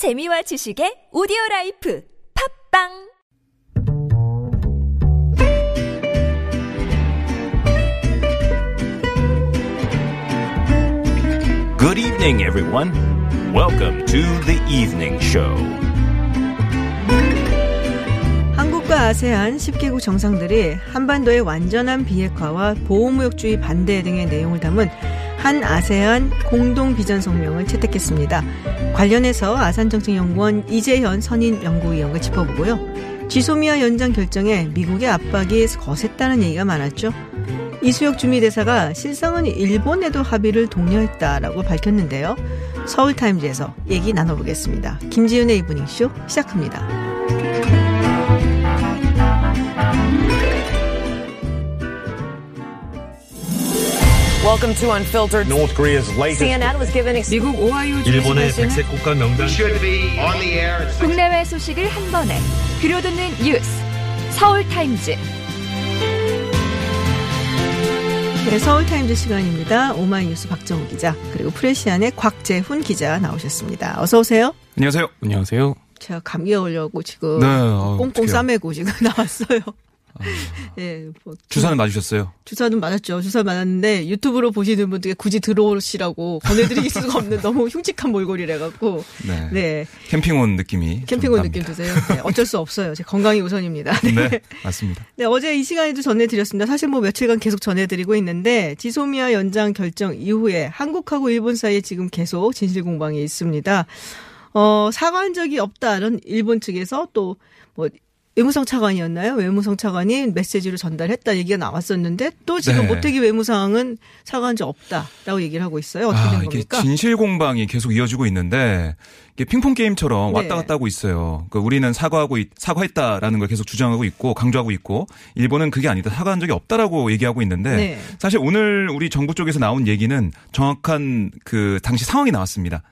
재미와 지식의 오디오 라이프 팟빵 Good evening, everyone. Welcome to the evening show. 한국과 아세안 10개국 정상들이 한반도의 완전한 비핵화와 보호무역주의 반대 등의 내용을 담은 한 아세안 공동 비전 성명을 채택했습니다. 관련해서 아산정책연구원 이재현 선임 연구위원과 짚어보고요. 지소미아 연장 결정에 미국의 압박이 거셌다는 얘기가 많았죠. 이수혁 주미대사가 실상은 일본에도 합의를 독려했다라고 밝혔는데요. 서울타임즈에서 얘기 나눠보겠습니다. 김지윤의 이브닝쇼 시작합니다. Welcome to Unfiltered. North Korea's latest CNN was given 미국 오하이오 일본의 주지사는 백색 국가 명단 should be on the air at six 국내외 소식을 한 번에 들려듣는 뉴스 서울 타임즈 네, 서울타임즈 시간입니다. 오마이뉴스 박정우 기자 그리고 프레시안의 곽재훈 기자 나오셨습니다. 어서 오세요. 안녕하세요. 안녕하세요. 제가 감기에 걸려고 지금 네, 어, 꽁꽁. 싸매고 지금 나왔어요. 예, 뭐 주사는 맞으셨어요? 주사는 맞았죠. 주사 맞았는데 유튜브로 보시는 분들께 굳이 들어오시라고 보내드릴 수가 없는 너무 흉측한 몰골이라 갖고 네. 네 캠핑 온 느낌이. 캠핑 온좀 느낌. 드세요. 네, 어쩔 수 없어요. 제 건강이 우선입니다. 네. 네, 맞습니다. 네, 어제 이 시간에도 전해드렸습니다. 사실 뭐 며칠간 계속 전해드리고 있는데 지소미아 연장 결정 이후에 한국하고 일본 사이에 지금 계속 진실 공방이 있습니다. 어, 사과한 적이 없다는 일본 측에서 또뭐 외무성 차관이었나요? 외무성 차관이 메시지를 전달했다 얘기가 나왔었는데 또 지금 네. 모태기 외무상은 사과한 적 없다라고 얘기를 하고 있어요. 어떻게 된 아, 이게 겁니까? 진실 공방이 계속 이어지고 있는데 이게 핑퐁 게임처럼 왔다 네. 갔다 하고 있어요. 그러니까 우리는 사과하고 있- 사과했다라는 걸 계속 주장하고 있고 강조하고 있고 일본은 그게 아니다. 사과한 적이 없다라고 얘기하고 있는데 네. 사실 오늘 우리 정부 쪽에서 나온 얘기는 정확한 그 당시 상황이 나왔습니다.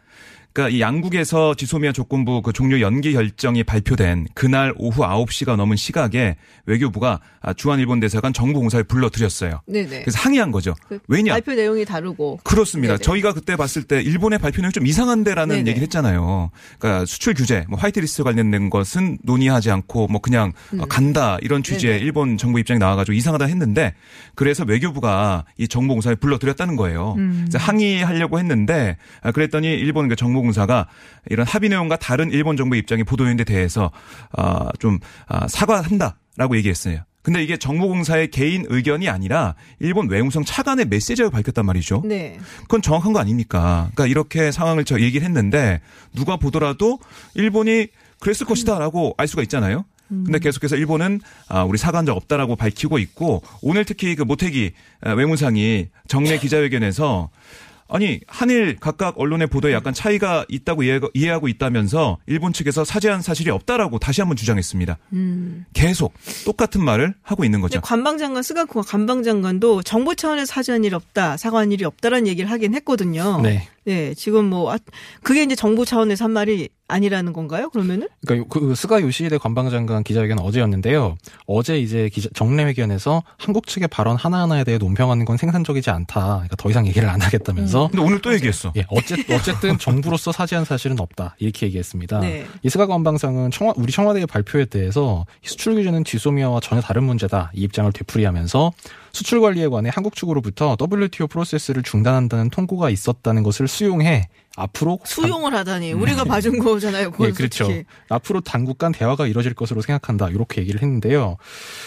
그러니까 이 양국에서 지소미아 조건부 그 종료 연기 결정이 발표된 그날 오후 9시가 넘은 시각에 외교부가 아, 주한 일본 대사관 정부공사에 불러들였어요. 네네. 그래서 항의한 거죠. 그 왜냐? 발표 내용이 다르고 그렇습니다. 네네. 저희가 그때 봤을 때 일본의 발표 내용이 좀 이상한데라는 네네. 얘기를 했잖아요. 그러니까 수출 규제, 뭐 화이트리스트 관련된 것은 논의하지 않고 뭐 그냥 어, 간다 이런 취지의 음. 일본 정부 입장이 나와가지고 이상하다 했는데 그래서 외교부가 이 정보공사에 불러들였다는 거예요. 음. 항의하려고 했는데 아, 그랬더니 일본 그 정보 공사가 이런 합의 내용과 다른 일본 정부 입장이 보도했는데 대해서 아, 좀 아, 사과한다라고 얘기했어요. 근데 이게 정보공사의 개인 의견이 아니라 일본 외무성 차관의 메시지가 밝혔단 말이죠. 네. 그건 정확한 거 아닙니까? 그러니까 이렇게 상황을 저 얘기를 했는데 누가 보더라도 일본이 그랬을 것이다라고 알 수가 있잖아요. 근데 계속해서 일본은 아 우리 사과한 적 없다라고 밝히고 있고 오늘 특히 그 모태기 아, 외무상이 정례 기자회견에서 아니 한일 각각 언론의 보도에 약간 차이가 있다고 이해- 이해 하고 있다면서 일본 측에서 사죄한 사실이 없다라고 다시 한번 주장했습니다. 계속 똑같은 말을 하고 있는 거죠. 관방장관 스가쿠가 관방장관도 정부 차원에서 사죄한 일 없다, 사과한 일이 없다라는 얘기를 하긴 했거든요. 네. 네, 지금 뭐 아, 그게 이제 정부 차원에서 한 말이 아니라는 건가요? 그러면은? 그러니까 요- 그 스가 요시히데 관방장관 기자회견 어제였는데요. 어제 이제 기자, 정례회견에서 한국 측의 발언 하나하나에 대해 논평하는 건 생산적이지 않다. 그러니까 더 이상 얘기를 안 하겠다면서 근데 오늘 또 얘기했어. 예, 어쨌든, 어쨌든 정부로서 사죄한 사실은 없다. 이렇게 얘기했습니다. 네. 이 스가 관방상은 청와, 우리 청와대의 발표에 대해서 수출 규제는 지소미아와 전혀 다른 문제다. 이 입장을 되풀이하면서 수출 관리에 관해 한국 측으로부터 WTO 프로세스를 중단한다는 통고가 있었다는 것을 수용해 앞으로 수용을 하다니 우리가 봐준 거잖아요. 예, 그렇죠. 솔직히. 앞으로 당국 간 대화가 이뤄질 것으로 생각한다. 이렇게 얘기를 했는데요.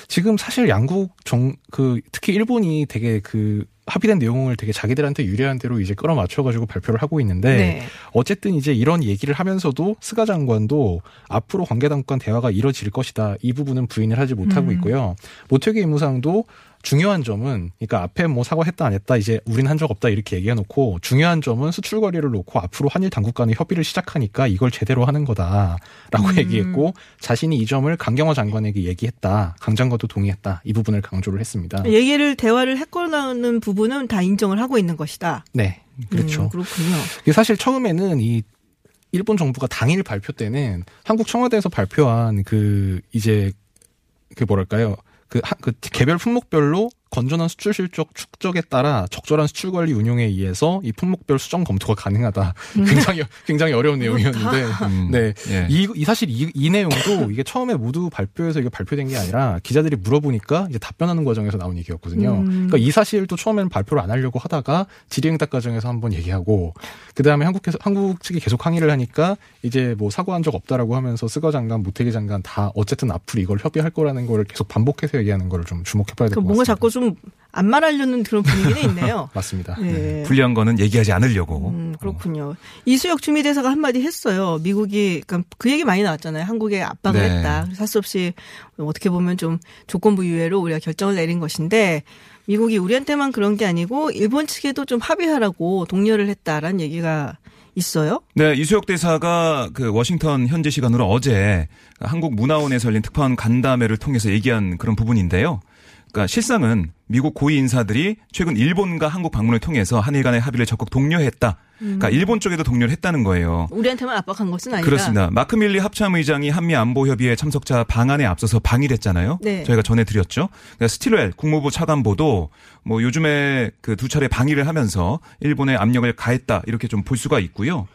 지금 사실 양국 정, 그, 특히 일본이 되게 그, 합의된 내용을 되게 자기들한테 유리한 대로 이제 끌어맞춰가지고 발표를 하고 있는데, 네. 어쨌든 이제 이런 얘기를 하면서도 스가 장관도 앞으로 관계 당국 간 대화가 이뤄질 것이다. 이 부분은 부인을 하지 못하고 음. 있고요. 모태기 임무상도 중요한 점은 그러니까 앞에 뭐 사과했다 안 했다 이제 우린 한 적 없다 이렇게 얘기해 놓고 중요한 점은 수출 관리를 놓고 앞으로 한일 당국 간의 협의를 시작하니까 이걸 제대로 하는 거다라고 음. 얘기했고 자신이 이 점을 강경화 장관에게 얘기했다. 강 장관도 동의했다. 이 부분을 강조를 했습니다. 얘기를 대화를 했거나는 부분은 다 인정을 하고 있는 것이다. 네. 그렇죠. 음, 그렇군요. 사실 처음에는 이 일본 정부가 당일 발표 때는 한국 청와대에서 발표한 그 이제 그 뭐랄까요 그, 하- 그 개별 품목별로 건전한 수출 실적 축적에 따라 적절한 수출 관리 운용에 의해서 이 품목별 수정 검토가 가능하다. 굉장히 굉장히 어려운 내용이었는데, 음, 네, 예. 이, 이 사실 이, 이 내용도 이게 처음에 모두 발표해서 이게 발표된 게 아니라 기자들이 물어보니까 이제 답변하는 과정에서 나온 얘기였거든요. 음. 그러니까 이 사실도 처음에는 발표를 안 하려고 하다가 질의응답 과정에서 한번 얘기하고 그 다음에 한국에서 한국 측이 계속 항의를 하니까 이제 뭐 사과한 적 없다라고 하면서 스거 장관, 모태기 장관 다 어쨌든 앞으로 이걸 협의할 거라는 거를 계속 반복해서 얘기하는 거를 좀 주목해봐야 될그것 같습니다. 뭔가 자꾸 좀안 말하려는 그런 분위기는 있네요. 맞습니다. 네. 불리한 거는 얘기하지 않으려고. 음, 그렇군요. 이수혁 주미대사가 한마디 했어요. 미국이, 그러니까 그 얘기 많이 나왔잖아요. 한국에 압박을 네. 했다. 할 수 없이 어떻게 보면 좀 조건부 유예로 우리가 결정을 내린 것인데 미국이 우리한테만 그런 게 아니고 일본 측에도 좀 합의하라고 독려를 했다라는 얘기가 있어요. 네, 이수혁 대사가 그 워싱턴 현지 시간으로 어제 한국 문화원에서 열린 특파원 간담회를 통해서 얘기한 그런 부분인데요. 그러니까 실상은 미국 고위 인사들이 최근 일본과 한국 방문을 통해서 한일 간의 합의를 적극 독려했다. 그러니까 일본 쪽에도 독려를 했다는 거예요. 우리한테만 압박한 것은 아니다. 그렇습니다. 마크 밀리 합참의장이 한미 안보 협의회 참석자 방안에 앞서서 방일했잖아요. 네. 저희가 전해드렸죠. 그러니까 스틸웰 국무부 차관보도 뭐 요즘에 그 두 차례 방일을 하면서 일본에 압력을 가했다 이렇게 좀 볼 수가 있고요.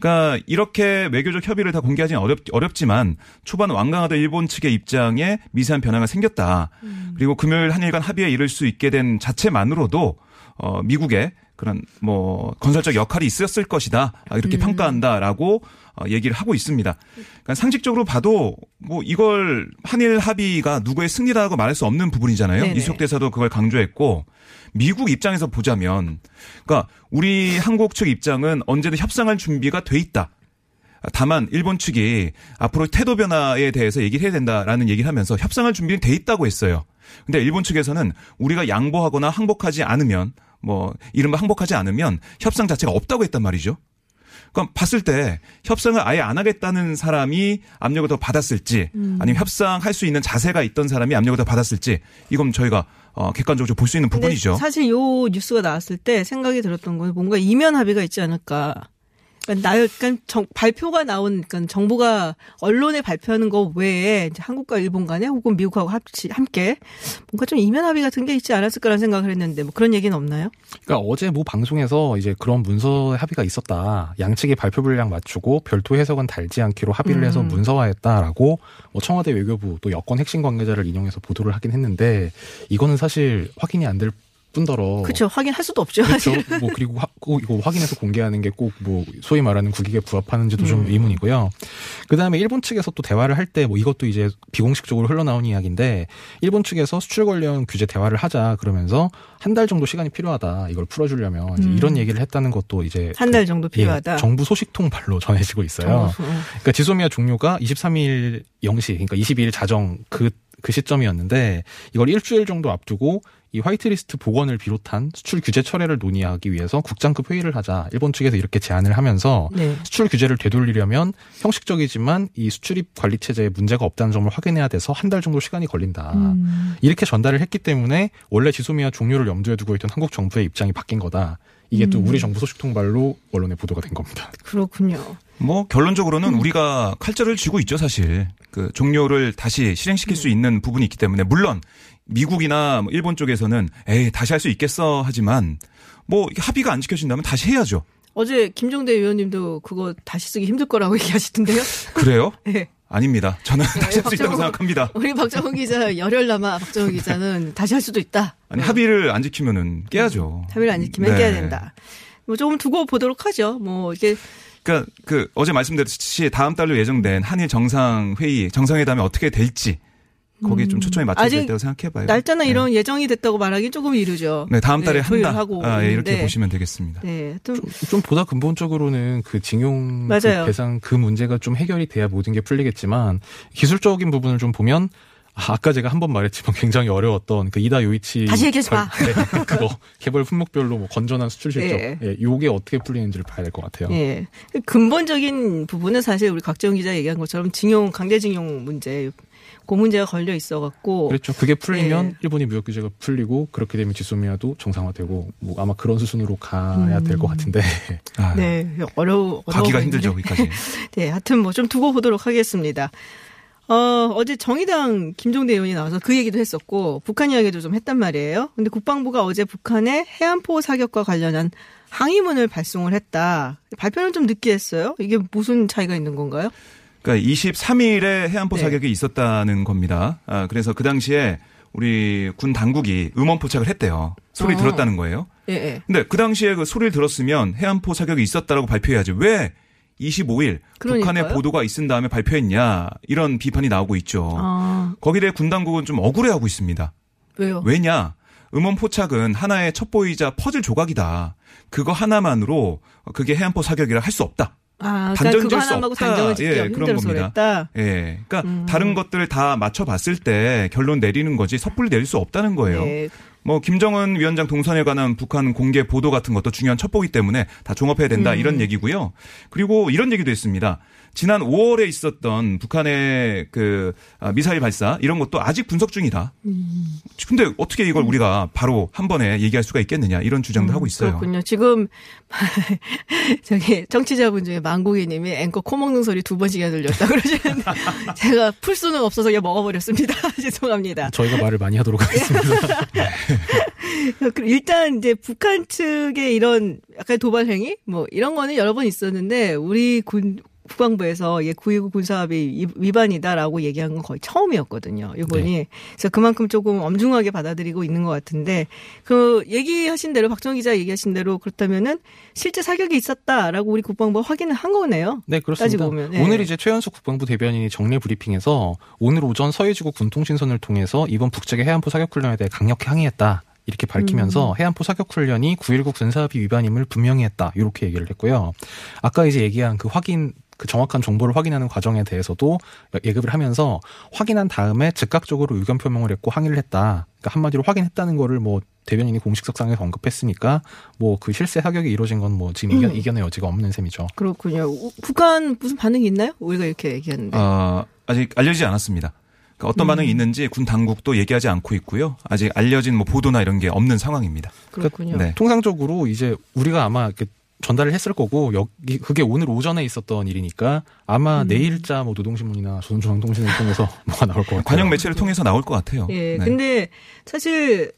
그러니까 이렇게 외교적 협의를 다 공개하기는 어렵, 어렵지만 초반 완강하던 일본 측의 입장에 미세한 변화가 생겼다. 그리고 금요일 한일 간 합의에 이를 수 있게 된 자체만으로도 어, 미국의 그런 뭐 건설적 역할이 있었을 것이다 아, 이렇게 평가한다라고 어, 얘기를 하고 있습니다. 그러니까 상식적으로 봐도 뭐 이걸 한일 합의가 누구의 승리라고 말할 수 없는 부분이잖아요. 네네. 이수혁 대사도 그걸 강조했고 미국 입장에서 보자면 그러니까 우리 한국 측 입장은 언제든 협상할 준비가 돼 있다. 다만 일본 측이 앞으로 태도 변화에 대해서 얘기를 해야 된다라는 얘기를 하면서 협상할 준비는 돼 있다고 했어요. 근데 일본 측에서는 우리가 양보하거나 항복하지 않으면 뭐 이른바 항복하지 않으면 협상 자체가 없다고 했단 말이죠. 그럼 봤을 때 협상을 아예 안 하겠다는 사람이 압력을 더 받았을지 아니면 협상할 수 있는 자세가 있던 사람이 압력을 더 받았을지 이건 저희가 어, 객관적으로 볼 수 있는 부분이죠. 사실 요 뉴스가 나왔을 때 생각이 들었던 건 뭔가 이면 합의가 있지 않을까. 그러니까 나, 그러니까 정- 발표가 나온, 그러니까 정부가 언론에 발표하는 거 외에 이제 한국과 일본 간에 혹은 미국하고 합치, 함께 뭔가 좀 이면 합의 같은 게 있지 않았을까라는 생각을 했는데 뭐 그런 얘기는 없나요? 그러니까 어제 모 방송에서 이제 그런 문서 합의가 있었다. 양측이 발표 분량 맞추고 별도 해석은 달지 않기로 합의를 해서 음. 문서화했다라고 뭐 청와대 외교부 또 여권 핵심 관계자를 인용해서 보도를 하긴 했는데 이거는 사실 확인이 안될 뿐더러 그렇죠. 확인할 수도 없죠. 그렇죠. 뭐 그리고 화- 꼭 이거 확인해서 공개하는 게 꼭 뭐 소위 말하는 국익에 부합하는지도 음. 좀 의문이고요. 그 다음에 일본 측에서 또 대화를 할 때 뭐 이것도 이제 비공식적으로 흘러나온 이야기인데 일본 측에서 수출 관련 규제 대화를 하자 그러면서 한 달 정도 시간이 필요하다 이걸 풀어주려면 음. 이런 얘기를 했다는 것도 이제 한 달 정도 필요하다. 예, 정부 소식통 발로 전해지고 있어요. 정부, 어. 그러니까 지소미아 종료가 23일 0시, 그러니까 22일 자정 그, 그 시점이었는데 이걸 일주일 정도 앞두고 이 화이트리스트 복원을 비롯한 수출 규제 철회를 논의하기 위해서 국장급 회의를 하자 일본 측에서 이렇게 제안을 하면서 네. 수출 규제를 되돌리려면 형식적이지만 이 수출입 관리 체제에 문제가 없다는 점을 확인해야 돼서 한 달 정도 시간이 걸린다. 음. 이렇게 전달을 했기 때문에 원래 지소미아 종료를 염두에 두고 있던 한국 정부의 입장이 바뀐 거다. 이게 또 음. 우리 정부 소식 통발로 언론에 보도가 된 겁니다. 그렇군요. 뭐 결론적으로는 우리가 칼자를 쥐고 있죠 사실 그 종료를 다시 실행시킬 수 있는 부분이 있기 때문에 물론 미국이나 뭐 일본 쪽에서는 에이 다시 할 수 있겠어 하지만 뭐 합의가 안 지켜진다면 다시 해야죠 어제 김종대 의원님도 그거 다시 쓰기 힘들 거라고 얘기하시던데요. 그래요? 네. 아닙니다 저는 다시 할 수 있다고 생각합니다 우리 박정훈 기자 열혈 남아 박정훈 기자는 다시 할 수도 있다. 아니 합의를 안 지키면은 깨야죠 합의를 안 지키면 네. 깨야 된다. 뭐 조금 두고 보도록 하죠. 뭐 이게 그러니까 그 어제 말씀드렸듯이 다음 달로 예정된 한일 정상 회의 정상회담이 어떻게 될지 거기에 좀 초점이 맞춰져 있다고 생각해봐요 날짜나 네. 이런 예정이 됐다고 말하기 조금 이르죠. 네 다음 달에 네, 한다 아, 예, 이렇게. 보시면 되겠습니다 네, 좀좀 보다 근본적으로는 그 징용 그. 배상 그 문제가 좀 해결이 돼야 모든 게 풀리겠지만 기술적인 부분을 좀 보면 아, 아까 제가 한 번 말했지만 굉장히 어려웠던 그 이다 요이치 다시 얘기하지 마. 네, 그거 개별 품목별로 뭐 건전한 수출 실적 예. 예, 요게 어떻게 풀리는지를 봐야 될 것 같아요. 예. 근본적인 부분은 사실 우리 각종 기자 얘기한 것처럼 징용 강제징용 문제 그 문제가 걸려 있어 갖고 그렇죠. 그게 풀리면 예. 일본이 무역 규제가 풀리고 그렇게 되면 지소미아도 정상화되고 뭐 아마 그런 수순으로 가야 될 것 같은데 아, 네, 어려워 가기가 힘들죠. 거기까지 네, 하여튼 뭐 좀 두고 보도록 하겠습니다. 어, 어제 정의당 김종대 의원이 나와서 그 얘기도 했었고, 북한 이야기도 좀 했단 말이에요. 근데 국방부가 어제 북한의 해안포 사격과 관련한 항의문을 발송을 했다. 발표는 좀 늦게 했어요. 이게 무슨 차이가 있는 건가요? 그러니까 23일에 해안포 네. 사격이 있었다는 겁니다. 아, 그래서 그 당시에 우리 군 당국이 음원 포착을 했대요. 소리 어. 들었다는 거예요. 예, 예. 근데 그 당시에 그 소리를 들었으면 해안포 사격이 있었다라고 발표해야지. 왜 25일 북한의 그러니까요. 보도가 있은 다음에 발표했냐 이런 비판이 나오고 있죠. 아, 거기에 대해 군 당국은 좀 억울해하고 있습니다. 왜요? 왜냐? 음원 포착은 하나의 첩보이자 퍼즐 조각이다. 그거 하나만으로 그게 해안포 사격이라 할 수 없다. 아, 그러니까 단정 그거 지을 수 없다. 예, 그런 겁니다. 그랬다. 예. 그러니까 음. 다른 것들을 다 맞춰봤을 때 결론 내리는 거지 섣불리 내릴 수 없다는 거예요. 네. 뭐 김정은 위원장 동선에 관한 북한 공개 보도 같은 것도 중요한 첩보기 때문에 다 종합해야 된다 음. 이런 얘기고요. 그리고 이런 얘기도 했습니다. 지난 5월에 있었던 북한의 그 아, 미사일 발사 이런 것도 아직 분석 중이다. 음. 근데 어떻게 이걸 우리가 바로 한 번에 얘기할 수가 있겠느냐 이런 주장도 하고 있어요. 음, 그렇군요. 지금 저기 정치자분 중에 망고기님이 앵커 코 먹는 소리 두 번씩이나 들렸다 그러시는데 제가 풀 수는 없어서 그냥 먹어버렸습니다. 죄송합니다. 저희가 말을 많이 하도록 하겠습니다. 그 일단 이제 북한 측의 이런 약간 도발 행위 뭐 이런 거는 여러 번 있었는데 우리 군 국방부에서 예, 9.19 군사합의 위반이다라고 얘기한 건 거의 처음이었거든요. 이번이. 그래서 그만큼 조금 엄중하게 받아들이고 있는 것 같은데 그 얘기하신 대로 박정 기자 얘기하신 대로 그렇다면은 실제 사격이 있었다라고 우리 국방부가 확인을 한 거네요. 네, 그렇습니다. 네. 오늘 이제 최현숙 국방부 대변인이 정례 브리핑에서 오늘 오전 서해지구 군통신선을 통해서 이번 북측의 해안포 사격 훈련에 대해 강력히 항의했다. 이렇게 밝히면서 음. 해안포 사격 훈련이 9.19 군사합의 위반임을 분명히 했다. 이렇게 얘기를 했고요. 아까 이제 얘기한 그 확인 그 정확한 정보를 확인하는 과정에 대해서도 예급을 하면서 확인한 다음에 즉각적으로 의견 표명을 했고 항의를 했다. 그러니까 한마디로 확인했다는 거를 뭐 대변인이 공식석상에서 언급했으니까 뭐 그 실세 사격이 이루어진 건 뭐 지금 이견, 음. 이견 의 여지가 없는 셈이죠. 그렇군요. 우- 북한 무슨 반응이 있나요? 우리가 이렇게 얘기하는데. 어, 아직 알려지지 않았습니다. 그러니까 어떤 음. 반응이 있는지 군 당국도 얘기하지 않고 있고요. 아직 알려진 뭐 보도나 이런 게 없는 상황입니다. 그렇군요. 네. 통상적으로 이제 우리가 아마 이렇게 전달을 했을 거고 여기 그게 오늘 오전에 있었던 일이니까 아마 음. 내일자 뭐 노동신문이나 조선중앙통신을 통해서 뭐가 나올 것 같아요. 관영 매체를 통해서 나올 것 같아요. 예. 네. 근데 사실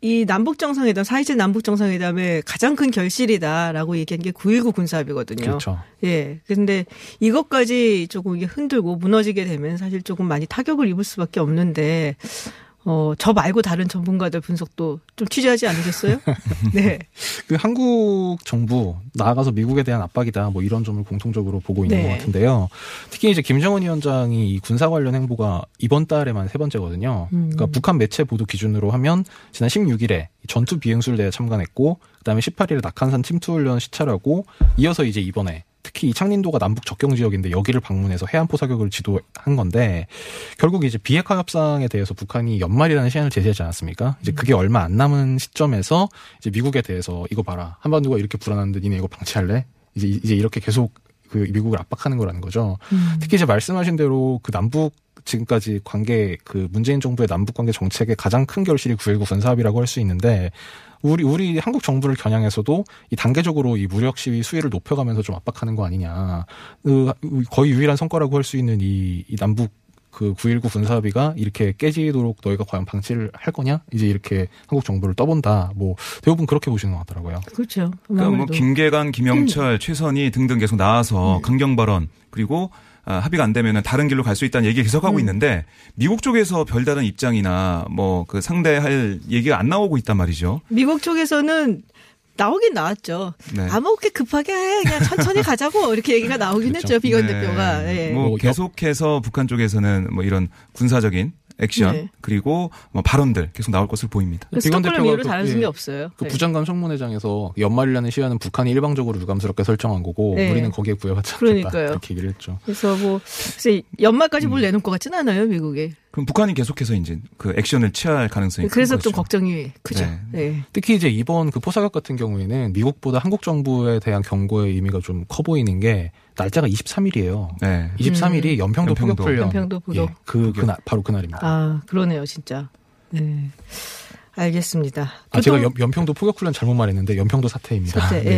이 남북 정상회담, 4.27 남북 정상회담의 가장 큰 결실이다라고 얘기한 게 9.19 군사합의거든요. 그렇죠. 예. 근데 이것까지 조금 이게 흔들고 무너지게 되면 사실 조금 많이 타격을 입을 수밖에 없는데 어, 저 말고 다른 전문가들 분석도 좀 취재하지 않으셨어요? 네. 그 한국 정부 나아가서 미국에 대한 압박이다 뭐 이런 점을 공통적으로 보고 있는 네. 것 같은데요. 특히 이제 김정은 위원장이 이 군사 관련 행보가 이번 달에만 세 번째거든요. 음. 그러니까 북한 매체 보도 기준으로 하면 지난 16일에 전투 비행술대에 참관했고 그 다음에 18일에 낙한산 침투훈련 시찰하고 이어서 이제 이번에 특히 이 창린도가 남북 접경 지역인데 여기를 방문해서 해안포 사격을 지도한 건데 결국 이제 비핵화 협상에 대해서 북한이 연말이라는 시한을 제시하지 않았습니까? 이제 그게 얼마 안 남은 시점에서 이제 미국에 대해서 이거 봐라 한반도가 이렇게 불안한데 니네 이거 방치할래? 이제 이제 이렇게 계속 그 미국을 압박하는 거라는 거죠. 음. 특히 이제 말씀하신 대로 그 남북 지금까지 관계 그 문재인 정부의 남북 관계 정책의 가장 큰 결실이 9.19 군사합의라고 할 수 있는데 우리 우리 한국 정부를 겨냥해서도 이 단계적으로 이 무력 시위 수위를 높여가면서 좀 압박하는 거 아니냐. 그 거의 유일한 성과라고 할 수 있는 이, 이 남북 그 9.19 군사합의가 이렇게 깨지도록 너희가 과연 방치를 할 거냐? 이제 이렇게 한국 정부를 떠본다. 뭐 대부분 그렇게 보시는 것 같더라고요. 그렇죠. 그러니까 뭐. 김계관, 김영철, 최선희 등등 계속 나와서 음. 강경 발언 그리고 아, 합의가 안 되면은 다른 길로 갈 수 있다는 얘기를 계속 하고 음. 있는데 미국 쪽에서 별다른 입장이나 뭐 그 상대할 얘기가 안 나오고 있단 말이죠. 미국 쪽에서는 나오긴 나왔죠. 네. 아무 그렇게 급하게 해. 그냥 천천히 가자고 이렇게 얘기가 나오긴 그렇죠. 했죠. 비건 네. 대표가. 예. 뭐뭐 계속해서 북한 쪽에서는 뭐 이런 군사적인 액션 네. 그리고 뭐 발언들 계속 나올 것을 보입니다. 그래서 비건 대표가 이후로 그- 다른 예. 게 없어요. 그 네. 부장관 청문회장에서 연말이라는 시한은 북한이 일방적으로 유감스럽게 설정한 거고 네. 우리는 거기에 부여하지 않겠다 그러니까요. 이렇게 얘기를 했죠. 그래서 뭐 그래서 연말까지 음. 뭘 내놓을 것 같지는 않아요, 미국에. 그럼 북한이 계속해서 이제 그 액션을 취할 가능성이 그래서 큰 좀. 걱정이 크죠. 네. 네. 특히 이제 이번 그 포사격 같은 경우에는 미국보다 한국 정부에 대한 경고의 의미가 좀 커 보이는 게 날짜가 23일이에요. 네. 23일이 연평도, 연평도. 포격 훈련. 연평도 포격. 예, 그 그날 바로 그날입니다. 아, 아 그러네요, 진짜. 네. 알겠습니다. 제가 연, 연평도 포격 훈련 잘못 말했는데 연평도 사태입니다. 사태, 네.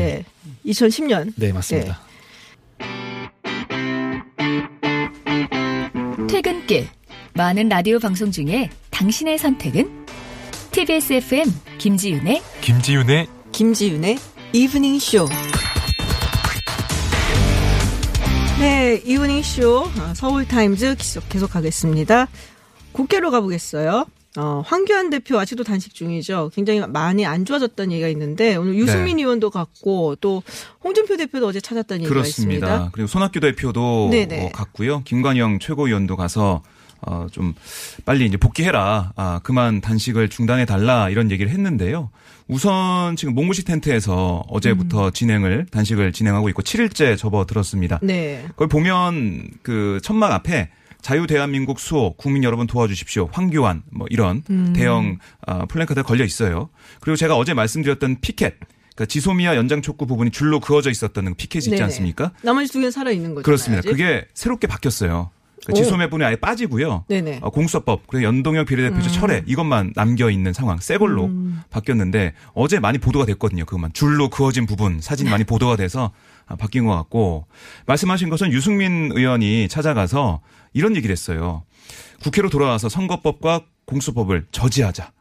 예. 2010년. 네, 맞습니다. 퇴근길 많은 라디오 방송 중에 당신의 선택은 TBS FM 김지윤의 김지윤의 김지윤의 이브닝 쇼. 네, 이브닝 쇼 어, 서울 타임즈 계속 계속하겠습니다. 국회로 가보겠어요. 어, 황교안 대표 아직도 단식 중이죠. 굉장히 많이 안 좋아졌다는 얘기가 있는데 오늘 유승민 네. 의원도 갔고 또 홍준표 대표도 어제 찾았다는 얘기가 그렇습니다. 있습니다. 그리고 손학규 대표도 네네. 어, 갔고요. 김관영 최고위원도 가서 어, 좀 빨리 이제 복귀해라. 아, 그만 단식을 중단해 달라 이런 얘기를 했는데요. 우선 지금 몽골식 텐트에서 어제부터 음. 진행을 단식을 진행하고 있고 7일째 접어들었습니다. 네. 거기 보면 그 천막 앞에 자유 대한민국 수호 국민 여러분 도와주십시오 황교안 뭐 이런 음. 대형 아, 플랜카드 걸려 있어요. 그리고 제가 어제 말씀드렸던 피켓 그러니까 지소미아 연장 촉구 부분이 줄로 그어져 있었던 그 피켓이 있지 네네. 않습니까? 나머지 두 개는 살아 있는 거죠. 그렇습니다. 그게 새롭게 바뀌었어요. 지소미아 부분이 아예 빠지고요. 네네. 음. 어, 공수처법 그리고 연동형 비례대표제 철회 이것만 남겨 있는 상황 새 걸로 바뀌었는데 어제 많이 보도가 됐거든요. 그것만 줄로 그어진 부분 사진이 많이 보도가 돼서 아, 바뀐 것 같고 말씀하신 것은 유승민 의원이 찾아가서 이런 얘기를 했어요. 국회로 돌아와서 선거법과 공수법을 저지하자.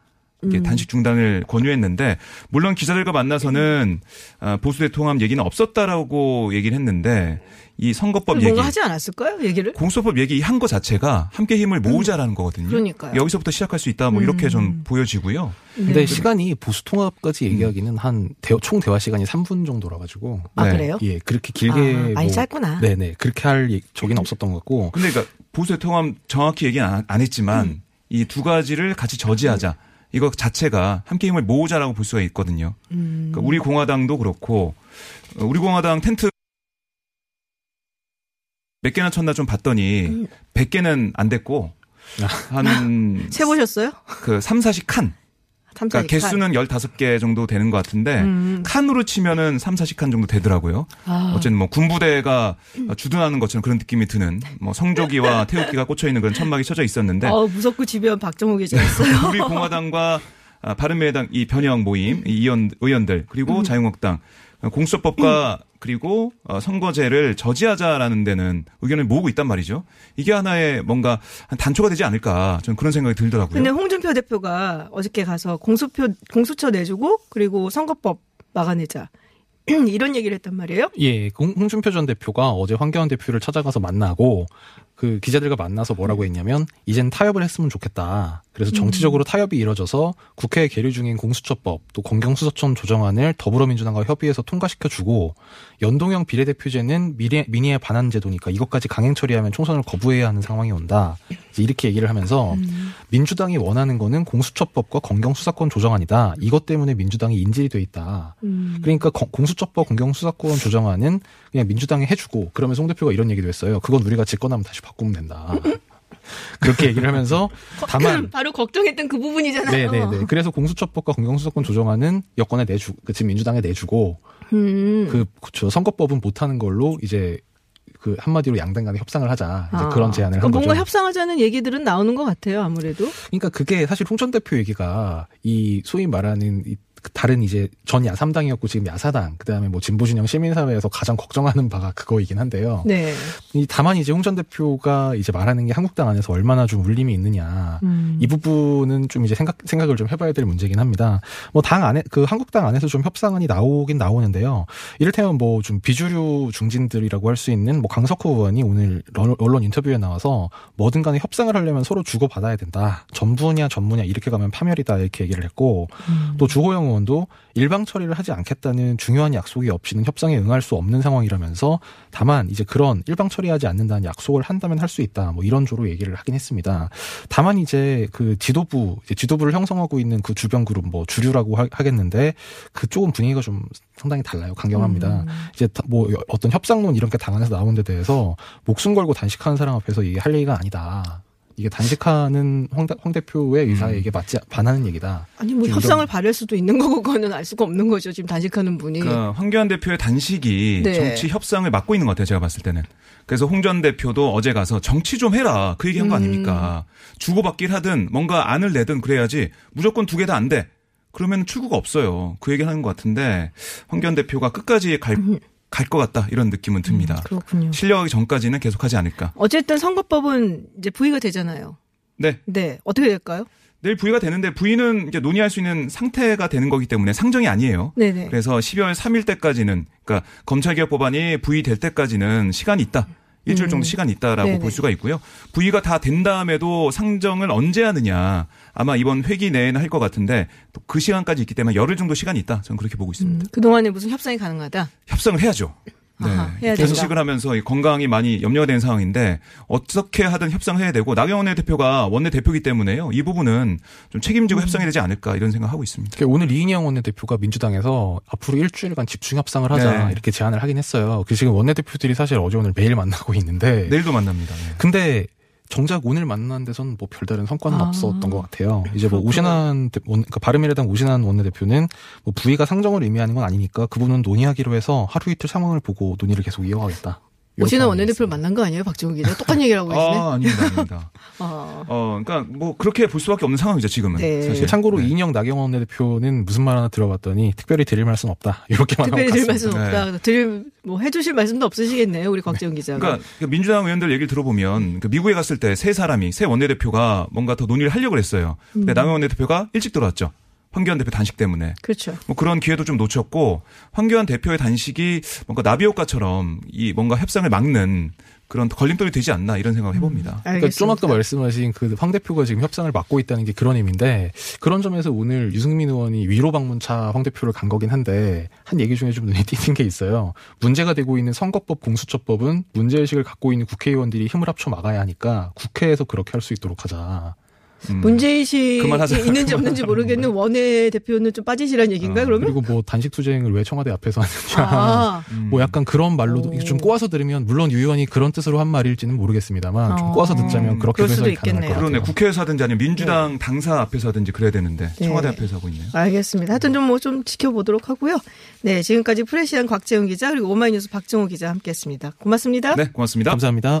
이게 단식 중단을 권유했는데 물론 기자들과 만나서는 아, 보수 대통합 얘기는 없었다라고 얘기를 했는데 이 선거법 얘기 뭔가 하지 않았을까요? 얘기를? 공수법 얘기한 것 자체가 함께 힘을 모으자라는 거거든요. 그러니까요. 여기서부터 시작할 수 있다. 뭐 이렇게 좀 보여지고요. 근데 네. 시간이 보수 통합까지 얘기하기는 한 대- 총 대화 시간이 3분 정도라 가지고 아 네. 그래요? 예 그렇게 길게 아, 많이 뭐- 짧구나. 네네 그렇게 할 얘기- 적인 없었던 것 같고 근데 그러니까 보수 대통합 정확히 얘기는 안, 안 했지만 이두 가지를 같이 저지하자. 이거 자체가 함께 힘을 모으자라고 볼 수가 있거든요. 그러니까 우리 공화당도 그렇고 어, 우리 공화당 텐트 몇 개나 쳤나 좀 봤더니 100개는 안 됐고 한 세 보셨어요? 그 3, 40 칸. 그러니까 개수는 15개 정도 되는 것 같은데 음. 칸으로 치면은 3, 40칸 정도 되더라고요. 아. 어쨌든 뭐 군부대가 주둔하는 것처럼 그런 느낌이 드는 뭐 성조기와 태극기가 꽂혀 있는 그런 천막이 쳐져 있었는데 어, 무섭고 집요한 박정호 기자였어요. 우리 공화당과 아, 바른미래당 이 변형 모임 이 의원, 의원들 그리고 음. 자유한국당 공수처법과 그리고 어, 선거제를 저지하자라는 데는 의견을 모으고 있단 말이죠. 이게 하나의 뭔가 한 단초가 되지 않을까 저는 그런 생각이 들더라고요. 근데 홍준표 대표가 어저께 가서 공수표 공수처 내주고 그리고 선거법 막아내자 이런 얘기를 했단 말이에요. 예, 홍- 홍준표 전 대표가 어제 황교안 대표를 찾아가서 만나고 그 기자들과 만나서 뭐라고 했냐면 이젠 타협을 했으면 좋겠다. 그래서 정치적으로 타협이 이뤄져서 국회에 계류 중인 공수처법 또 공경수사청 조정안을 더불어민주당과 협의해서 통과시켜주고 연동형 비례대표제는 미래, 민의에 반한 제도니까 이것까지 강행 처리하면 총선을 거부해야 하는 상황이 온다. 이제 이렇게 얘기를 하면서 민주당이 원하는 거는 공수처법과 공경수사권 조정안이다. 이것 때문에 민주당이 인질이 돼 있다. 그러니까 거- 공수처법 공경수사권 조정안은 그냥 민주당이 해주고 그러면 송 대표가 이런 얘기도 했어요. 그건 우리가 집권하면 다시 바꾸면 된다. 그렇게 얘기를 하면서 다만 바로 걱정했던 그 부분이잖아요. 네네네. 그래서 공수처법과 공경수사권 조정안은 여권에 내주, 그 지금 민주당에 내주고 음. 그 그쵸 선거법은 못하는 걸로 이제 그 한마디로 양당 간에 협상을 하자 이제 아. 그런 제안을 한 그러니까 거죠. 뭔가 협상하자는 얘기들은 나오는 것 같아요. 아무래도. 그러니까 그게 사실 홍전 대표 얘기가 이 소위 말하는 이 다른 이제 전 야삼당이었고 지금 야사당 그다음에 뭐 진보 진영 시민사회에서 가장 걱정하는 바가 그거이긴 한데요. 네. 이 다만 이제 홍 전 대표가 이제 말하는 게 한국당 안에서 얼마나 좀 울림이 있느냐 음. 이 부분은 좀 이제 생각 생각을 좀 해봐야 될 문제긴 합니다. 뭐 당 안에 그 한국당 안에서 좀 협상안이 나오긴 나오는데요. 이를테면 뭐 좀 비주류 중진들이라고 할 수 있는 뭐 강석호 의원이 오늘 런- 언론 인터뷰에 나와서 뭐든 간에 협상을 하려면 서로 주고 받아야 된다. 전부냐 전무냐 이렇게 가면 파멸이다 이렇게 얘기를 했고 또 주호영 의원도 일방 처리를 하지 않겠다는 중요한 약속이 없이는 협상에 응할 수 없는 상황이라면서 다만 이제 그런 일방 처리하지 않는다는 약속을 한다면 할 수 있다. 뭐 이런 조로 얘기를 하긴 했습니다. 다만 이제 그 지도부 이제 지도부를 형성하고 있는 그 주변 그룹 뭐 주류라고 하, 하겠는데 그쪽은 분위기가 좀 상당히 달라요. 강경합니다. 이제 다- 뭐 어떤 협상론 이런 게 당안에서 나온 데 대해서 목숨 걸고 단식하는 사람 앞에서 이게 할 얘기가 아니다. 이게 단식하는 황, 대- 황 대표의 의사에 이게 맞지 반하는 얘기다. 아니 뭐좀 협상을 이런- 바랄 수도 있는 거고 그거는 알 수가 없는 거죠. 지금 단식하는 분이. 그러니까 황교안 대표의 단식이 네. 정치 협상을 막고 있는 것 같아요. 제가 봤을 때는. 그래서 홍 전 대표도 어제 가서 정치 좀 해라. 그 얘기한 거 음. 아닙니까? 주고받기를 하든 뭔가 안을 내든 그래야지 무조건 두 개 다 안 돼. 그러면 출구가 없어요. 그 얘기를 하는 것 같은데 황교안 대표가 끝까지 갈 갈 것 같다 이런 느낌은 듭니다. 음, 그렇군요. 실력하기 전까지는 계속하지 않을까. 어쨌든 선거법은 이제 부의가 되잖아요. 네. 네. 어떻게 될까요? 내일 부의가 되는데 부의는 이제 논의할 수 있는 상태가 되는 거기 때문에 상정이 아니에요. 네네. 그래서 12월 3일 때까지는 그러니까 검찰개혁 법안이 부의될 때까지는 시간이 있다. 일주일 정도 시간이 있다라고 음. 네네. 볼 수가 있고요. 부의가 다 된 다음에도 상정을 언제 하느냐 아마 이번 회기 내에는 할 것 같은데 또 그 시간까지 있기 때문에 열흘 정도 시간이 있다. 저는 그렇게 보고 있습니다. 그동안에 무슨 협상이 가능하다? 협상을 해야죠. 네. 계속식을 하면서 이 건강이 많이 염려가 되는 상황인데 어떻게 하든 협상해야 되고 나경원 원내대표가 원내 대표기 때문에요. 이 부분은 좀 책임지고 협상해야 되지 않을까 이런 생각하고 있습니다. 오늘 이인영 원내 대표가 민주당에서 앞으로 일주일간 집중 협상을 하자 네. 이렇게 제안을 하긴 했어요. 그 지금 원내 대표들이 사실 어제 오늘 매일 만나고 있는데 내일도 만납니다. 네. 근데 정작 오늘 만난 데선 뭐 별다른 성과는 아, 없었던 것 같아요. 이제 뭐 그렇구나. 원, 그러니까 바른미래당 오신환 원내대표는 뭐 부의가 상정을 의미하는 건 아니니까 그분은 논의하기로 해서 하루 이틀 상황을 보고 논의를 계속 이어가겠다. 오신환 원내대표를. 만난 거 아니에요? 박정우 기자. 똑같은 얘기라고 계시네. 아, 아닙니다, 아닙니다. 아. 어, 그러니까 뭐 그렇게 볼 수밖에 없는 상황이죠 지금은. 네. 사실. 참고로 네. 이인영 나경원 원내대표는 무슨 말 하나 들어봤더니 특별히 드릴 말씀 없다 이렇게만 특별히 하고 드릴 갔습니다. 말씀 없다. 드릴 뭐 해주실 말씀도 없으시겠네요, 우리 곽재훈 기자가. 그러니까 그 민주당 의원들 얘기를 들어보면 그 미국에 갔을 때 세 사람이 새 원내대표가 뭔가 더 논의를 하려고 했어요. 음. 근데 나경원 원내대표가 일찍 들어왔죠. 황교안 대표 단식 때문에. 그렇죠. 뭐 그런 기회도 좀 놓쳤고 황교안 대표의 단식이 뭔가 나비 효과처럼 이 뭔가 협상을 막는 그런 걸림돌이 되지 않나 이런 생각을 해봅니다. 그러니까 좀 아까 말씀하신 그 황 대표가 지금 협상을 맡고 있다는 게 그런 의미인데 그런 점에서 오늘 유승민 의원이 위로 방문차 황 대표를 간 거긴 한데 한 얘기 중에 좀 눈에 띄는 게 있어요. 문제가 되고 있는 선거법 공수처법은 문제의식을 갖고 있는 국회의원들이 힘을 합쳐 막아야 하니까 국회에서 그렇게 할 수 있도록 하자. 음. 문제의식이. 있는지 없는지 모르겠는 원내 대표는 좀 빠지시라는 얘기인가요, 아, 그러면? 그리고 뭐 단식 투쟁을 왜 청와대 앞에서 하느냐. 아, 음. 뭐 약간 그런 말로도 오. 좀 꼬아서 들으면 물론 유 의원이 그런 뜻으로 한 말일지는 모르겠습니다만 좀 어. 꼬아서 듣자면 그렇게 해석이 가능할 있겠네요. 것 같아요. 그러네. 국회에서 하든지 아니면 민주당 당사 앞에서 하든지 그래야 되는데 네. 청와대 앞에서 하고 있네요. 알겠습니다. 하여튼 좀뭐 좀 지켜보도록 하고요. 네, 지금까지 프레시안 곽재훈 기자 그리고 오마이뉴스 박정호 기자 함께했습니다. 고맙습니다. 네, 고맙습니다. 감사합니다.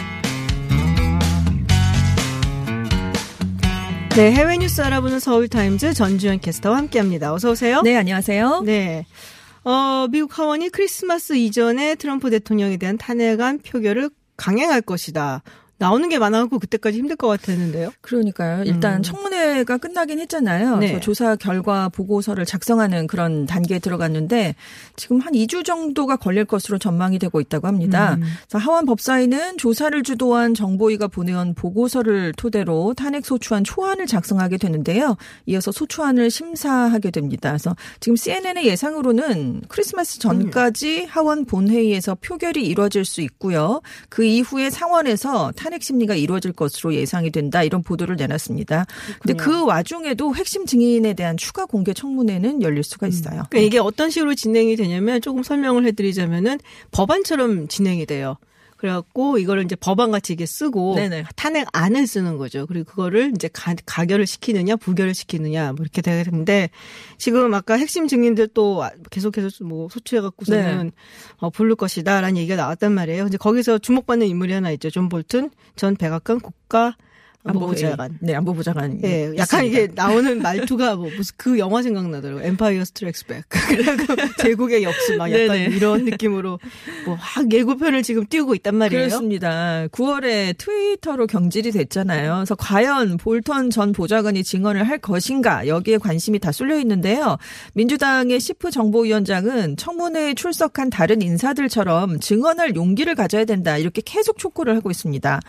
네, 해외 뉴스 알아보는 서울타임즈 전주현 캐스터와 함께합니다. 어서 오세요. 네, 안녕하세요. 네. 어, 미국 하원이 크리스마스 이전에 트럼프 대통령에 대한 탄핵안 표결을 강행할 것이다. 나오는 게 많아갖고 그때까지 힘들 것 같았는데요. 그러니까요. 일단 음. 청문회가 끝나긴 했잖아요. 네. 조사 결과 보고서를 작성하는 그런 단계에 들어갔는데 지금 한 2주 정도가 걸릴 것으로 전망이 되고 있다고 합니다. 음. 하원 법사위는 조사를 주도한 정보위가 보내온 보고서를 토대로 탄핵 소추안 초안을 작성하게 되는데요. 이어서 소추안을 심사하게 됩니다. 그래서 지금 CNN의 예상으로는 크리스마스 전까지 하원 본회의에서 표결이 이루어질 수 있고요. 그 이후에 상원에서 탄핵 심리가 이루어질 것으로 예상이 된다. 이런 보도를 내놨습니다. 근데 그 와중에도 핵심 증인에 대한 추가 공개 청문회는 열릴 수가 있어요. 그러니까 이게 어떤 식으로 진행이 되냐면 조금 설명을 해드리자면은 법안처럼 진행이 돼요. 그래갖고 이거를 이제 법안같이 이게 쓰고 네네. 탄핵 안을 쓰는 거죠. 그리고 그거를 이제 가, 가결을 시키느냐 부결을 시키느냐 뭐 이렇게 되는데 지금 아까 핵심 증인들 또 계속해서 뭐 소환해갖고서는 네. 어, 부를 것이다라는 얘기가 나왔단 말이에요. 이제 거기서 주목받는 인물이 하나 있죠. 존 볼튼 전 백악관 국가 안보보좌관. 네, 안보보좌관. 예, 약간 이게 나오는 말투가 뭐 무슨 그 영화 생각나더라고요. Empire Strikes Back. 그리고 제국의 역습 막 약간 네네. 이런 느낌으로 뭐막 예고편을 지금 띄우고 있단 말이에요. 그렇습니다. 9월에 트위터로 경질이 됐잖아요. 그래서 과연 볼턴 전 보좌관이 증언을 할 것인가 여기에 관심이 다 쏠려 있는데요. 민주당의 시프 정보위원장은 청문회에 출석한 다른 인사들처럼 증언할 용기를 가져야 된다 이렇게 계속 촉구를 하고 있습니다.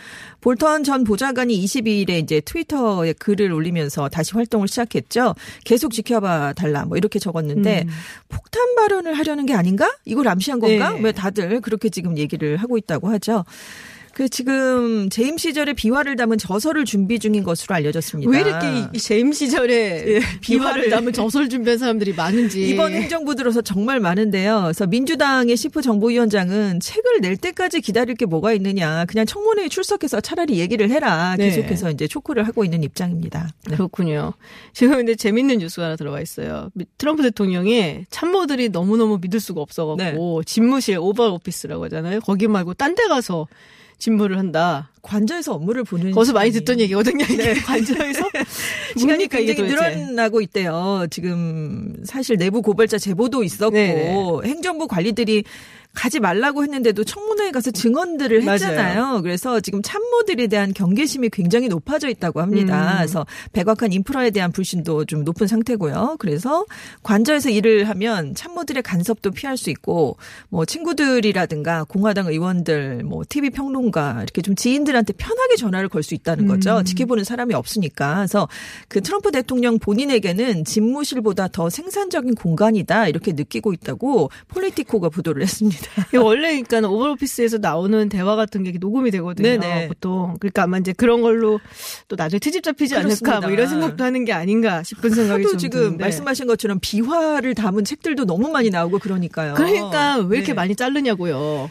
볼턴 전 보좌관이 22일에 이제 트위터에 글을 올리면서 다시 활동을 시작했죠. 계속 지켜봐 달라 뭐 이렇게 적었는데 폭탄 발언을 하려는 게 아닌가? 이걸 암시한 건가? 네. 왜 다들 그렇게 지금 얘기를 하고 있다고 하죠. 그 지금 재임 시절에 비화를 담은 저서를 준비 중인 것으로 알려졌습니다. 왜 이렇게 이- 이 재임 시절에 비화를 담은 저설 준비한 사람들이 많은지. 이번 행정부 들어서 정말 많은데요. 그래서 민주당의 시프 정보위원장은 책을 낼 때까지 기다릴 게 뭐가 있느냐. 그냥 청문회에 출석해서 차라리 얘기를 해라. 네. 계속해서 이제 촉구를 하고 있는 입장입니다. 네. 그렇군요. 지금 근데 재밌는 뉴스가 하나 들어와 있어요. 미- 트럼프 대통령이 참모들이 너무너무 믿을 수가 없어갖고 집무실 오버 오피스라고 하잖아요. 거기 말고 딴 데 가서 집무를 한다. 관저에서 업무를 보는 거기서 많이 듣던 얘기거든요. 이게 관저에서 시간이 이게 굉장히. 늘어나고 있대요. 지금 사실 내부 고발자 제보도 있었고 네네. 행정부 관리들이 가지 말라고 했는데도 청문회에 가서 증언들을 맞아요. 했잖아요. 그래서 지금 참모들에 대한 경계심이 굉장히 높아져 있다고 합니다. 음. 그래서 백악관 인프라에 대한 불신도 좀 높은 상태고요. 그래서 관저에서 일을 하면 참모들의 간섭도 피할 수 있고 뭐 친구들이라든가 공화당 의원들 뭐 TV 평론가 이렇게 좀 지인들한테 편하게 전화를 걸 수 있다는 거죠. 음. 지켜보는 사람이 없으니까. 그래서 그 트럼프 대통령 본인에게는 집무실보다 더 생산적인 공간이다 이렇게 느끼고 있다고 폴리티코가 보도를 했습니다. 원래 그러니까 오버오피스에서 나오는 대화 같은 게 녹음이 되거든요. 네네. 보통 그러니까 아마 이제 그런 걸로 또 나중에 트집 잡히지 않을까 그렇습니다. 뭐 이런 생각도 하는 게 아닌가 싶은 생각이 좀 지금 드는데. 말씀하신 것처럼 비화를 담은 책들도 너무 많이 나오고 그러니까요. 그러니까 왜 이렇게 네. 많이 자르냐고요.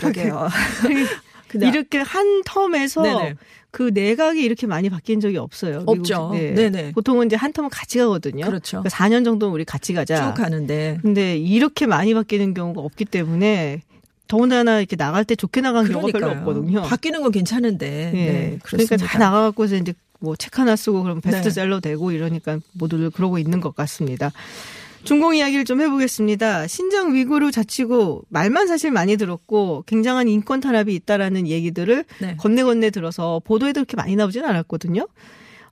그러게요. 이렇게 한 텀에서 네네. 그 내각이 이렇게 많이 바뀐 적이 없어요. 없죠. 네. 네네. 보통은 이제 한 텀은 같이 가거든요. 그렇죠. 그러니까 4년 정도 우리 같이 가자. 쭉 가는데. 근데 이렇게 많이 바뀌는 경우가 없기 때문에 더군다나 이렇게 나갈 때 좋게 나간 경우가 별로. 없거든요. 바뀌는 건 괜찮은데. 예. 네, 그러니까. 다 나가갖고서 이제 뭐 책 하나 쓰고 그럼 네. 베스트셀러 되고 이러니까 모두들 그러고 있는 것 같습니다. 중공 이야기를 좀 해보겠습니다. 신장 위구르 자치구 말만 사실 많이 들었고 굉장한 인권 탄압이 있다라는 얘기들을 네. 건네 건네 들어서 보도에도 그렇게 많이 나오진 않았거든요.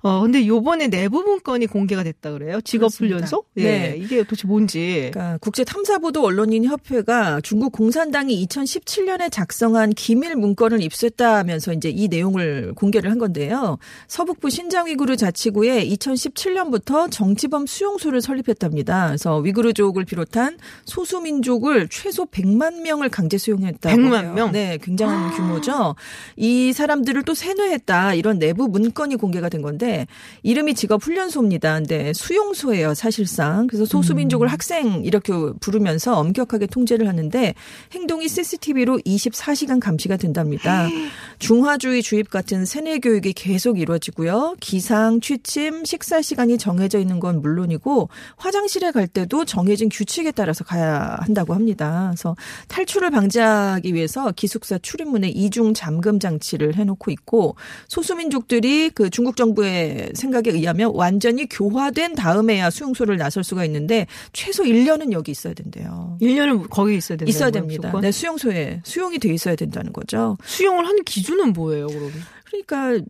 어 근데 요번에 내부 문건이 공개가 됐다 그래요. 직업 훈련소? 그렇습니다. 예. 네. 이게 도대체 뭔지. 그러니까 국제 탐사보도 언론인 협회가 중국 공산당이 2017년에 작성한 기밀 문건을 입수했다면서 이제 이 내용을 공개를 한 건데요. 서북부 신장 위구르 자치구에 2017년부터 정치범 수용소를 설립했답니다. 그래서 위구르족을 비롯한 소수 민족을 최소 100만 명을 강제 수용했다고 100만 해요. 명? 네, 굉장한 규모죠. 이 사람들을 또 세뇌했다 이런 내부 문건이 공개가 된 건데 이름이 직업 훈련소입니다. 근데 수용소예요, 사실상. 그래서 소수민족을 학생 이렇게 부르면서 엄격하게 통제를 하는데 행동이 CCTV로 24시간 감시가 된답니다. 중화주의 주입 같은 세뇌 교육이 계속 이루어지고요. 기상, 취침, 식사 시간이 정해져 있는 건 물론이고 화장실에 갈 때도 정해진 규칙에 따라서 가야 한다고 합니다. 그래서 탈출을 방지하기 위해서 기숙사 출입문에 이중 잠금 장치를 해놓고 있고 소수민족들이 그 중국 정부의 생각에 의하면 완전히 교화된 다음에야 수용소를 나설 수가 있는데 최소 1년은 여기 있어야 된대요. 1년은 거기 있어야 된다. 있어야 됩니다. 네, 수용소에 수용이 돼 있어야 된다는 거죠. 수용을 하는 기준은 뭐예요, 그럼? 그러니까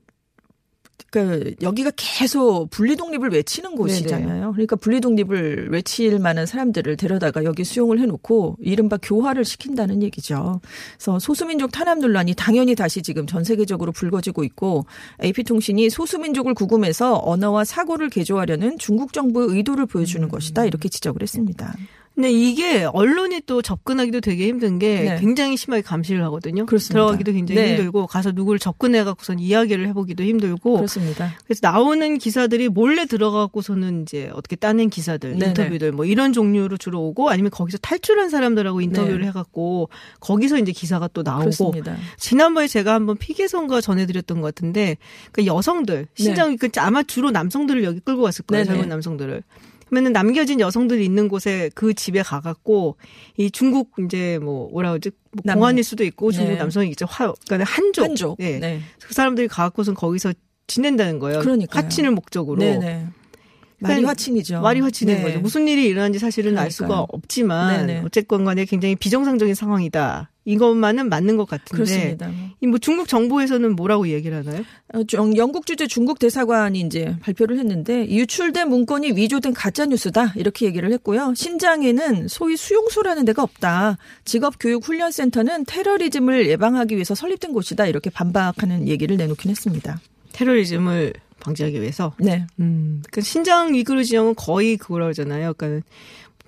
그러니까 여기가 계속 분리 독립을 외치는 곳이잖아요. 그러니까 분리 독립을 외칠 만한 사람들을 데려다가 여기 수용을 해놓고 이른바 교화를 시킨다는 얘기죠. 그래서 소수민족 탄압 논란이 당연히 다시 지금 전 세계적으로 불거지고 있고 AP 통신이 소수민족을 구금해서 언어와 사고를 개조하려는 중국 정부의 의도를 보여주는 것이다 이렇게 지적을 했습니다. 근데 이게 언론이 또 접근하기도 되게 힘든 게 네. 굉장히 심하게 감시를 하거든요. 그렇습니다. 들어가기도 굉장히 네. 힘들고 가서 누구를 접근해 갖고선 이야기를 해보기도 힘들고 그렇습니다. 그래서 나오는 기사들이 몰래 들어가고서는 이제 어떻게 따낸 기사들, 네네. 인터뷰들 뭐 이런 종류로 주로 오고 아니면 거기서 탈출한 사람들하고 인터뷰를 네. 해갖고 거기서 이제 기사가 또 나오고 그렇습니다. 지난번에 제가 한번 피계선거 전해드렸던 것 같은데 그 여성들 신장 그 아마 주로 남성들을 여기 끌고 갔을 거예요 네. 젊은 남성들을. 그러면은 남겨진 여성들이 있는 곳에 그 집에 가갖고 이 중국 이제 뭐 뭐라 그러지 뭐 남- 공안일 수도 있고 중국 네. 남성이 있죠 화 그러니까 한족 한족. 예. 네. 그 사람들이 가갖고선 거기서 지낸다는 거예요. 그러니까요. 화친을 목적으로. 네네. 말이 그러니까 화친이죠. 말이 화친인 네. 거죠. 무슨 일이 일어난지 사실은 알 수가 그러니까요. 없지만 네네. 어쨌건 간에 굉장히 비정상적인 상황이다. 이것만은 맞는 것 같은데 그렇습니다. 이뭐 중국 정부에서는 뭐라고 얘기를 하나요? 어, 정- 영국 주재 중국 대사관이 이제 발표를 했는데 유출된 문건이 위조된 가짜 뉴스다 이렇게 얘기를 했고요. 신장에는 소위 수용소라는 데가 없다. 직업 교육 훈련 센터는 테러리즘을 예방하기 위해서 설립된 곳이다 이렇게 반박하는 얘기를 내놓긴 했습니다. 테러리즘을 방지하기 위해서. 네. 음, 그 신장 위구르 지형은 거의 그거라 그러잖아요. 그러니까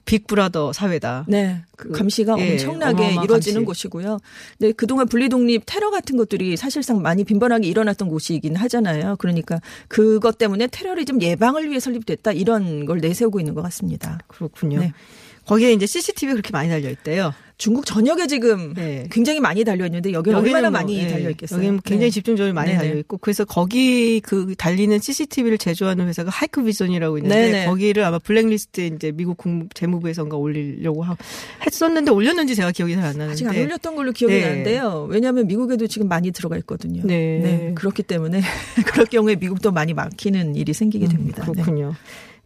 빅브라더 사회다. 네. 그 감시가 예, 엄청나게 이루어지는 감시. 곳이고요. 네, 그동안 분리독립 테러 같은 것들이 사실상 많이 빈번하게 일어났던 곳이긴 하잖아요. 그러니까 그것 때문에 테러리즘 예방을 위해 설립됐다 이런 걸 내세우고 있는 것 같습니다. 그렇군요. 네. 거기에 이제 CCTV 가 그렇게 많이 달려 있대요. 중국 전역에 지금 네. 굉장히 많이 달려 있는데 여기는 얼마나 많이 뭐, 예, 달려 있겠어요. 여기는 굉장히 네. 집중적으로 많이 네네. 달려 있고 그래서 거기 그 달리는 CCTV를 제조하는 회사가 하이크 비전이라고 있는데 네네. 거기를 아마 블랙리스트에 이제 미국 국무, 재무부에선가 올리려고 하, 했었는데 올렸는지 제가 기억이 잘 안 나는데 아직 안 올렸던 걸로 기억이 네. 나는데요. 왜냐하면 미국에도 지금 많이 들어가 있거든요. 네. 그렇기 때문에 그럴 경우에 미국도 많이 막히는 일이 생기게 됩니다. 네. 음, 그렇군요.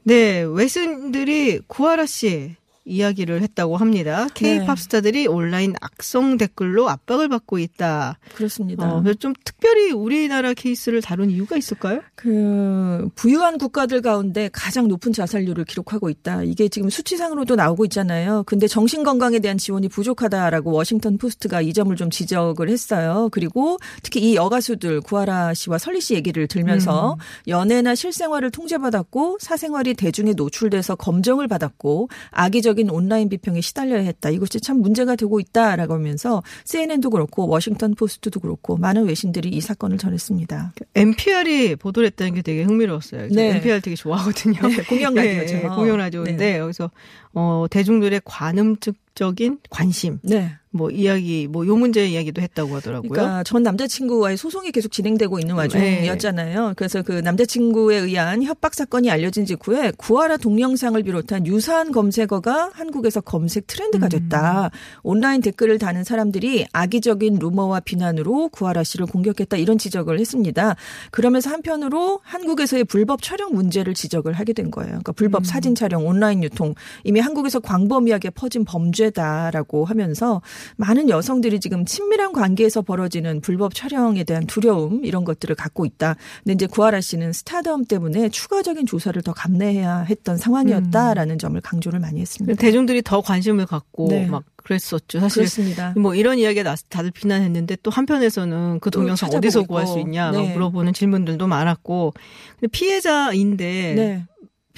네, 외신들이 구하라 씨 이야기를 했다고 합니다. K-팝 네. 스타들이 온라인 악성 댓글로 압박을 받고 있다. 그렇습니다. 어, 좀 특별히 우리나라 케이스를 다룬 이유가 있을까요? 그 부유한 국가들 가운데 가장 높은 자살률을 기록하고 있다. 이게 지금 수치상으로도 나오고 있잖아요. 근데 정신 건강에 대한 지원이 부족하다라고 워싱턴 포스트가 이 점을 좀 지적을 했어요. 그리고 특히 이 여가수들 구하라 씨와 설리 씨 얘기를 들면서 연애나 실생활을 통제받았고 사생활이 대중에 노출돼서 검증을 받았고 악의적인 온라인 비평에 시달려야 했다. 이것이 참 문제가 되고 있다라고 하면서 CNN도 그렇고 워싱턴 포스트도 그렇고 많은 외신들이 이 사건을 전했습니다. NPR이 보도를 했다는 게 되게 흥미로웠어요. 네. NPR 되게 좋아하거든요. 네, 공영 라디오죠. 네, 공영 라디오인데 네. 여기서 어 대중들의 관음적인 관심 네. 뭐 이야기 뭐 요 문제 이야기도 했다고 하더라고요. 그러니까 전 남자친구와의 소송이 계속 진행되고 있는 네. 와중이었잖아요. 그래서 그 남자친구에 의한 협박 사건이 알려진 직후에 구하라 동영상을 비롯한 유사한 검색어가 한국에서 검색 트렌드가 됐다. 온라인 댓글을 다는 사람들이 악의적인 루머와 비난으로 구하라 씨를 공격했다 이런 지적을 했습니다. 그러면서 한편으로 한국에서의 불법 촬영 문제를 지적을 하게 된 거예요. 그러니까 불법 사진 촬영, 온라인 유통 이미 한국에서 광범위하게 퍼진 범죄다라고 하면서 많은 여성들이 지금 친밀한 관계에서 벌어지는 불법 촬영에 대한 두려움 이런 것들을 갖고 있다. 근데 이제 구하라 씨는 스타덤 때문에 추가적인 조사를 더 감내해야 했던 상황이었다라는 점을 강조를 많이 했습니다. 대중들이 더 관심을 갖고 네. 막 그랬었죠. 사실 그렇습니다. 뭐 이런 이야기가 나서 다들 비난했는데 또 한편에서는 그또 동영상 어디서 구할. 수 있냐 막 네. 물어보는 질문들도 많았고 근데 피해자인데 네.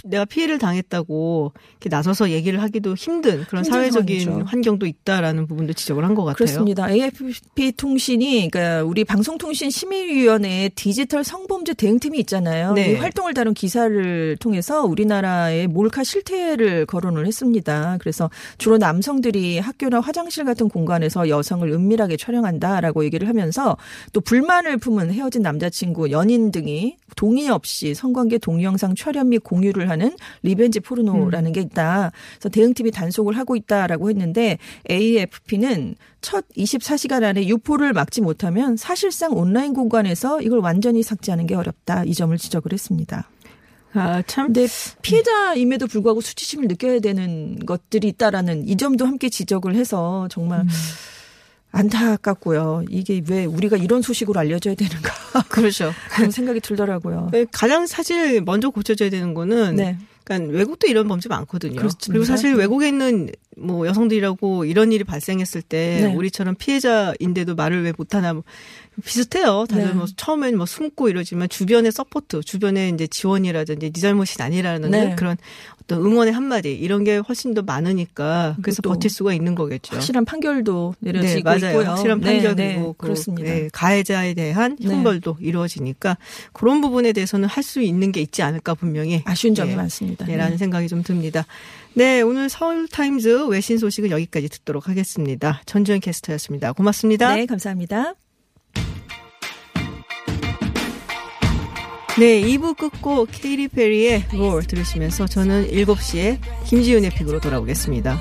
내가 피해를 당했다고 이렇게 나서서 얘기를 하기도 힘든 그런 사회적인 상황이죠. 환경도 있다라는 부분도 지적을 한 것 같아요. 그렇습니다. AFP 통신이 그러니까 우리 방송통신 심의위원회에 디지털 성범죄 대응팀이 있잖아요. 네. 이 활동을 다룬 기사를 통해서 우리나라의 몰카 실태를 거론을 했습니다. 그래서 주로 남성들이 학교나 화장실 같은 공간에서 여성을 은밀하게 촬영한다라고 얘기를 하면서 또 불만을 품은 헤어진 남자친구, 연인 등이 동의 없이 성관계 동영상 촬영 및 공유를 하는 리벤지 포르노라는 음. 게 있다. 그래서 대응팀이 단속을 하고 있다라고 했는데 AFP는 첫 24시간 안에 유포를 막지 못하면 사실상 온라인 공간에서 이걸 완전히 삭제하는 게 어렵다. 이 점을 지적을 했습니다. 아, 참. 근데 피해자임에도 불구하고 수치심을 느껴야 되는 것들이 있다라는 이 점도 함께 지적을 해서 정말 안타깝고요. 이게 왜 우리가 이런 소식으로 알려져야 되는가 그렇죠. 그런 생각이 들더라고요. 가장 사실 먼저 고쳐져야 되는 거는 네. 그러니까 외국도 이런 범죄 많거든요. 그렇습니다. 그리고 사실 네. 외국에 있는 뭐 여성들이라고 이런 일이 발생했을 때 네. 우리처럼 피해자인데도 말을 왜 못하나 뭐 비슷해요. 다들 네. 뭐 처음엔 뭐 숨고 이러지만 주변의 support, 주변에 이제 지원이라든지 네 잘못이 아니라는 네. 그런 어떤 응원의 한마디 이런 게 훨씬 더 많으니까 그래서 또 버틸 수가 있는 거겠죠. 확실한 판결도 내려지고 네, 맞아요. 있고요. 확실한 네, 판결 네, 그, 그렇습니다. 네, 가해자에 대한 네. 형벌도 이루어지니까 그런 부분에 대해서는 할 수 있는 게 있지 않을까 분명히 아쉬운 점이 네. 많습니다. 네, 라는 네. 생각이 좀 듭니다. 네, 오늘 서울타임즈 외신 소식은 여기까지 듣도록 하겠습니다. 전주현 캐스터였습니다. 고맙습니다. 네, 감사합니다. 네, 2부 끝곡 케이리 페리의 롤 들으시면서 저는 7시에 김지윤의 픽으로 돌아오겠습니다.